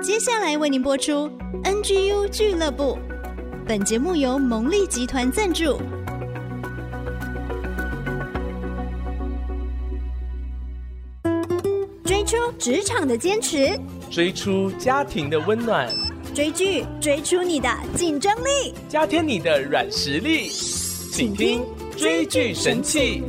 接下来为您播出 NGU 俱乐部。本节目由蒙利集团赞助。追出职场的坚持，追出家庭的温暖，追剧追出你的竞争力，加添你的软实力。请听追剧神器。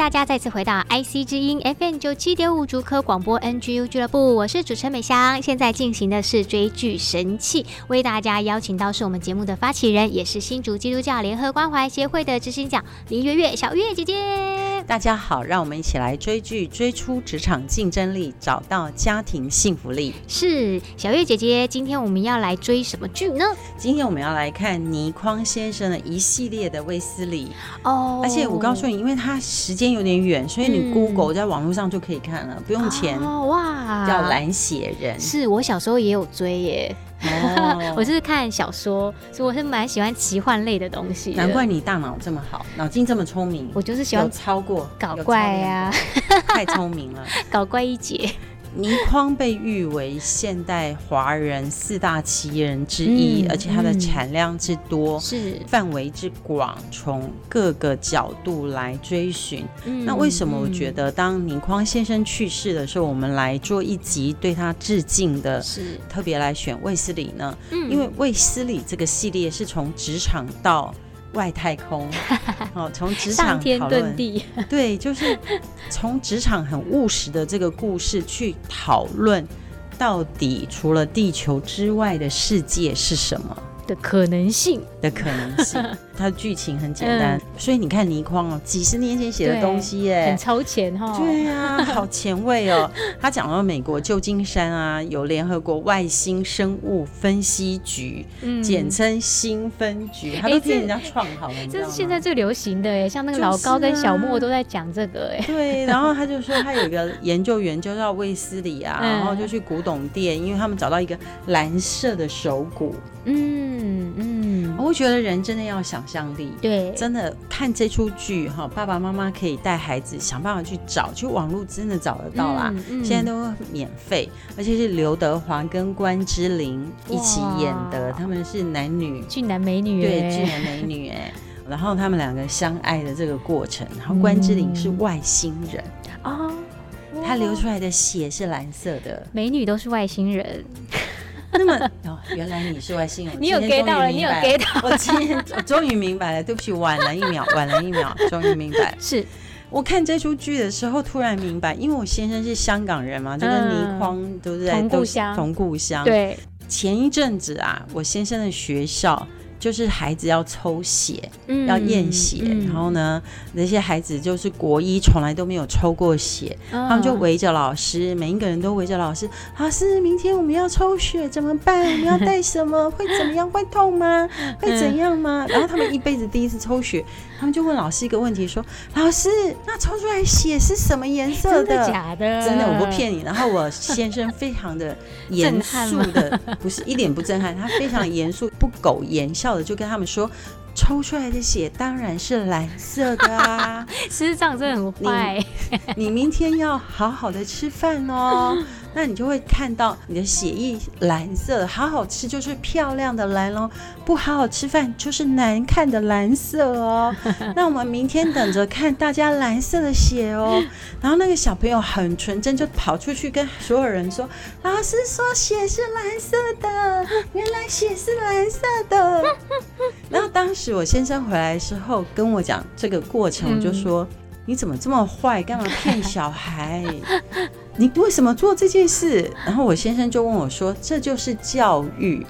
大家再次回到 IC 之音 FM 九七点五竹科广播 NGU 俱乐部，我是主持人美香。现在进行的是追剧神器，为大家邀请到是我们节目的发起人，也是新竹基督教联合关怀协会的执行长林月月小月姐姐。大家好，让我们一起来追剧，追出职场竞争力，找到家庭幸福力。是小月姐姐，今天我们要来追什么剧呢？今天我们要来看倪匡先生的一系列的卫斯理哦。而且我告诉你，因为它时间有点远，所以你 Google 在网络上就可以看了，嗯、不用钱哦。哇，叫蓝血人，是我小时候也有追耶。哦，我是看小说，所以我是蛮喜欢奇幻类的东西的。难怪你大脑这么好，脑筋这么聪明。我就是喜欢超过搞怪呀，太聪明了，搞怪一姐。倪匡被誉为现代华人四大奇人之一，嗯、而且它的产量之多，是范围之广，从各个角度来追寻。嗯、那为什么我觉得当倪匡先生去世的时候，我们来做一集对他致敬的，是特别来选卫斯理呢？嗯、因为卫斯理这个系列是从职场到。外太空，哦，从职场上天遁地，对，就是从职场很务实的这个故事去讨论，到底除了地球之外的世界是什么？的可能性。的可能性，它的剧情很简单，嗯、所以你看倪匡哦，几十年前写的东西耶，很超前哈、哦，对啊，好前卫哦。他讲到美国旧金山啊，有联合国外星生物分析局，嗯、简称星分局，他都替人家创好了，这是现在最流行的哎，像那个老高跟小莫都在讲这个哎，对，然后他就说他有一个研究员就叫卫斯理啊，然后就去古董店，因为他们找到一个蓝色的手鼓，嗯。嗯嗯，我觉得人真的要想象力，对，真的看这出剧哈，爸爸妈妈可以带孩子想办法去找，就网络真的找得到啦，嗯嗯、现在都免费，而且是刘德华跟关之琳一起演的，他们是男女。俊男美女，对，俊男美女哎，然后他们两个相爱的这个过程，然后关之琳是外星人。哦，她流出来的血是蓝色的，美女都是外星人。那么哦，原来你是外星人，你有 get 到了，你有 get 到，我今天我终于明白了，对不起，晚了一秒，晚了一秒，终于明白。是我看这出剧的时候，突然明白，因为我先生是香港人嘛，就跟倪匡都是在同故乡，同故乡。对，前一阵子啊，我先生的学校。就是孩子要抽血，嗯、要验血，嗯、然后呢，那些孩子就是国一从来都没有抽过血，哦、他们就围着老师，每一个人都围着老师。老师，明天我们要抽血，怎么办？我们要带什么？会怎么样？会痛吗？会怎样吗？然后他们一辈子第一次抽血，他们就问老师一个问题：说，老师，那抽出来血是什么颜色的？真的假的？真的，我不骗你。然后我先生非常的严肃的，不是一点不震撼，他非常严肃，不苟言笑。就跟他们说，抽出来的血当然是蓝色的啊！师长真的很坏。你明天要好好的吃饭哦。那你就会看到你的血液蓝色，好好吃就是漂亮的蓝喽，不好好吃饭就是难看的蓝色哦。那我们明天等着看大家蓝色的血哦。然后那个小朋友很纯真，就跑出去跟所有人说：“老师说血是蓝色的，原来血是蓝色的。”然后当时我先生回来之后跟我讲这个过程，我就说。你怎么这么坏？干嘛骗小孩？你为什么做这件事？然后我先生就问我说：“这就是教育。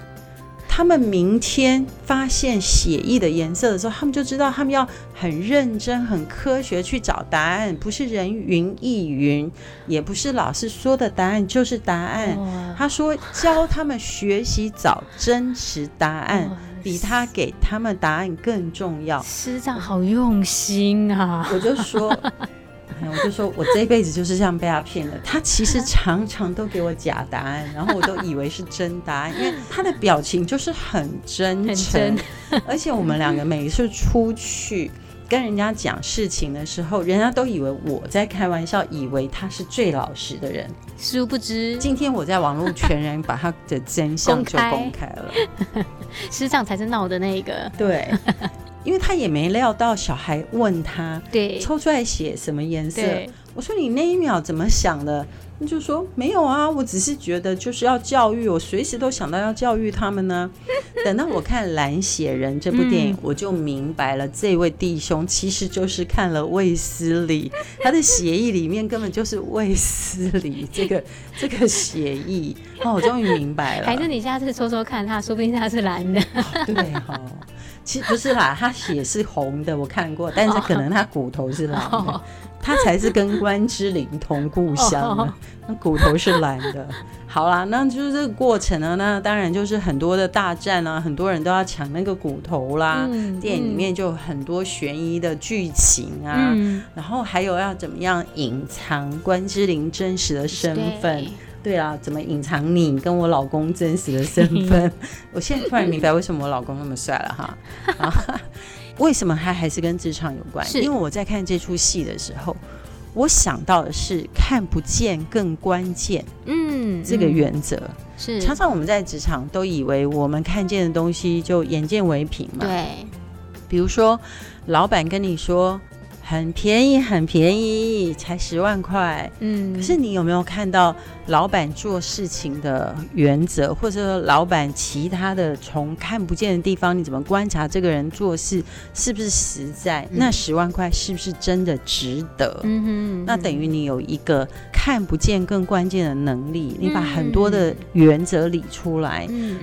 他们明天发现血液的颜色的时候，他们就知道他们要很认真、很科学去找答案，不是人云亦云，也不是老师说的答案就是答案。他说教他们学习找真实答案。”比他给他们答案更重要。师长好用心啊！我就说，我就说我这一辈子就是这样被他骗的。他其实常常都给我假答案，然后我都以为是真答案，因为他的表情就是很真诚，真而且我们两个每一次出去。跟人家讲事情的时候，人家都以为我在开玩笑，以为他是最老实的人。殊不知，今天我在网络全然把他的真相就公开了。师长才是闹的那个。对，因为他也没料到小孩问他，对，抽出来写什么颜色。我说你那一秒怎么想的？就说没有啊，我只是觉得就是要教育，我随时都想到要教育他们呢。等到我看《蓝血人》这部电影，嗯、我就明白了，这位弟兄其实就是看了卫斯理，他的协议里面根本就是卫斯理这个 这个协议。哦，我终于明白了。还是你下次说说看他，说不定他是蓝的。哦、对哈、哦，其实不是啦，他血是红的，我看过，但是可能他骨头是蓝的。哦他才是跟关之琳同故乡的，那骨头是蓝的。好啦，那就是这个过程呢，那当然就是很多的大战啊，很多人都要抢那个骨头啦。嗯、电影里面就有很多悬疑的剧情啊，嗯、然后还有要怎么样隐藏关之琳真实的身份。对啊，怎么隐藏你跟我老公真实的身份？我现在突然明白为什么我老公那么帅了哈。啊为什么他还是跟职场有关？是因为我在看这出戏的时候，我想到的是看不见更关键。嗯，这个原则、嗯、是常常我们在职场都以为我们看见的东西就眼见为凭嘛。对，比如说老板跟你说。很便宜，很便宜，才十万块。嗯，可是你有没有看到老板做事情的原则，或者说老板其他的从看不见的地方，你怎么观察这个人做事是不是实在？嗯、那十万块是不是真的值得？嗯哼，嗯哼，那等于你有一个看不见更关键的能力，你把很多的原则理出来。嗯。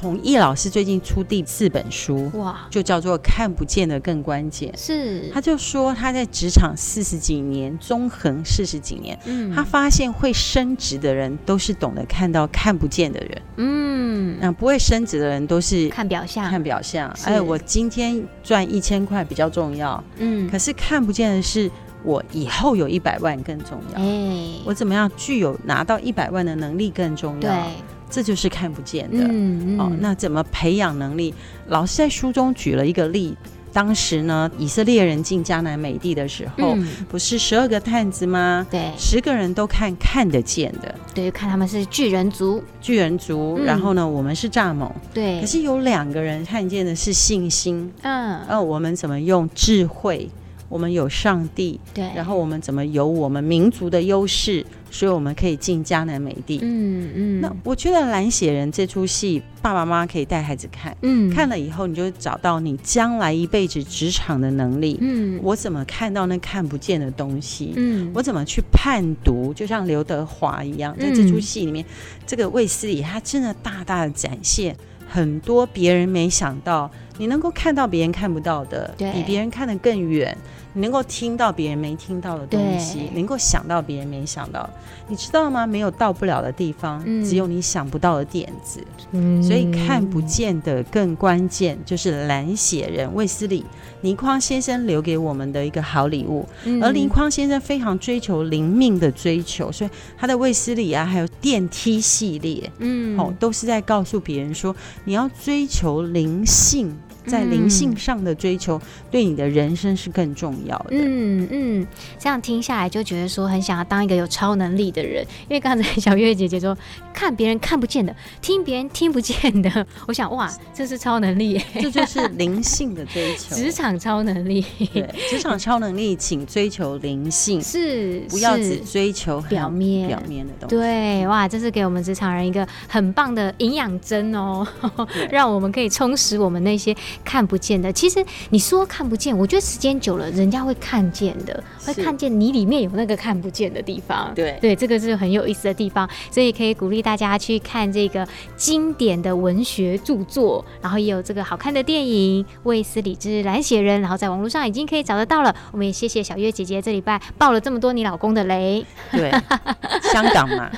嗯孔毅老师最近出第四本书，哇，就叫做《看不见的更关键》。是，他就说他在职场四十几年，纵横四十几年，嗯，他发现会升职的人都是懂得看到看不见的人，嗯，那不会升职的人都是看表象，看表象。哎，我今天赚一千块比较重要，嗯，可是看不见的是我以后有一百万更重要，哎，我怎么样具有拿到一百万的能力更重要，对。这就是看不见的，嗯嗯、哦。那怎么培养能力？老师在书中举了一个例，当时呢，以色列人进迦南美地的时候，嗯、不是十二个探子吗？对，十个人都看看得见的，对，看他们是巨人族，巨人族。嗯、然后呢，我们是蚱蜢，对。可是有两个人看见的是信心，嗯，哦，我们怎么用智慧？我们有上帝，对，然后我们怎么有我们民族的优势，所以我们可以进迦南美地。嗯嗯。嗯，那我觉得蓝血人这出戏，爸爸妈妈可以带孩子看。嗯。看了以后，你就找到你将来一辈子职场的能力。嗯。我怎么看到那看不见的东西？嗯。我怎么去判读？就像刘德华一样，在这出戏里面，嗯、这个卫斯理他真的大大的展现很多别人没想到，你能够看到别人看不到的，对比别人看得更远。你能够听到别人没听到的东西，能够想到别人没想到，你知道吗？没有到不了的地方，嗯、只有你想不到的点子。嗯、所以看不见的更关键，就是蓝血人卫斯理倪匡先生留给我们的一个好礼物。嗯、而倪匡先生非常追求灵命的追求，所以他的卫斯理啊，还有电梯系列，嗯，哦，都是在告诉别人说，你要追求灵性。在灵性上的追求，对你的人生是更重要的。嗯嗯，这样听下来就觉得说很想要当一个有超能力的人。因为刚才小月姐姐说，看别人看不见的，听别人听不见的，我想哇，这是超能力，这就是灵性的追求，职场超能力。对，职场超能力，请追求灵性，是不要只追求表面表面的东西。对，哇，这是给我们职场人一个很棒的营养针哦，对让我们可以充实我们那些。看不见的，其实你说看不见，我觉得时间久了，人家会看见的，会看见你里面有那个看不见的地方。对对，这个是很有意思的地方，所以可以鼓励大家去看这个经典的文学著作，然后也有这个好看的电影《卫斯理之蓝血人》，然后在网络上已经可以找得到了。我们也谢谢小月姐姐这礼拜爆了这么多你老公的雷。对，香港嘛，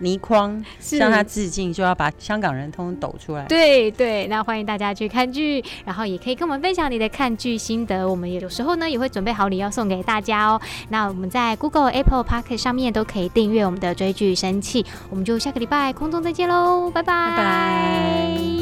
倪匡向他致敬，就要把香港人通通抖出来。对对，那欢迎大家去看剧。剧，然后也可以跟我们分享你的看剧心得。我们有时候呢也会准备好礼要送给大家哦。那我们在 Google、Apple Pocket 上面都可以订阅我们的追剧神器。我们就下个礼拜空中再见喽，拜拜。拜拜。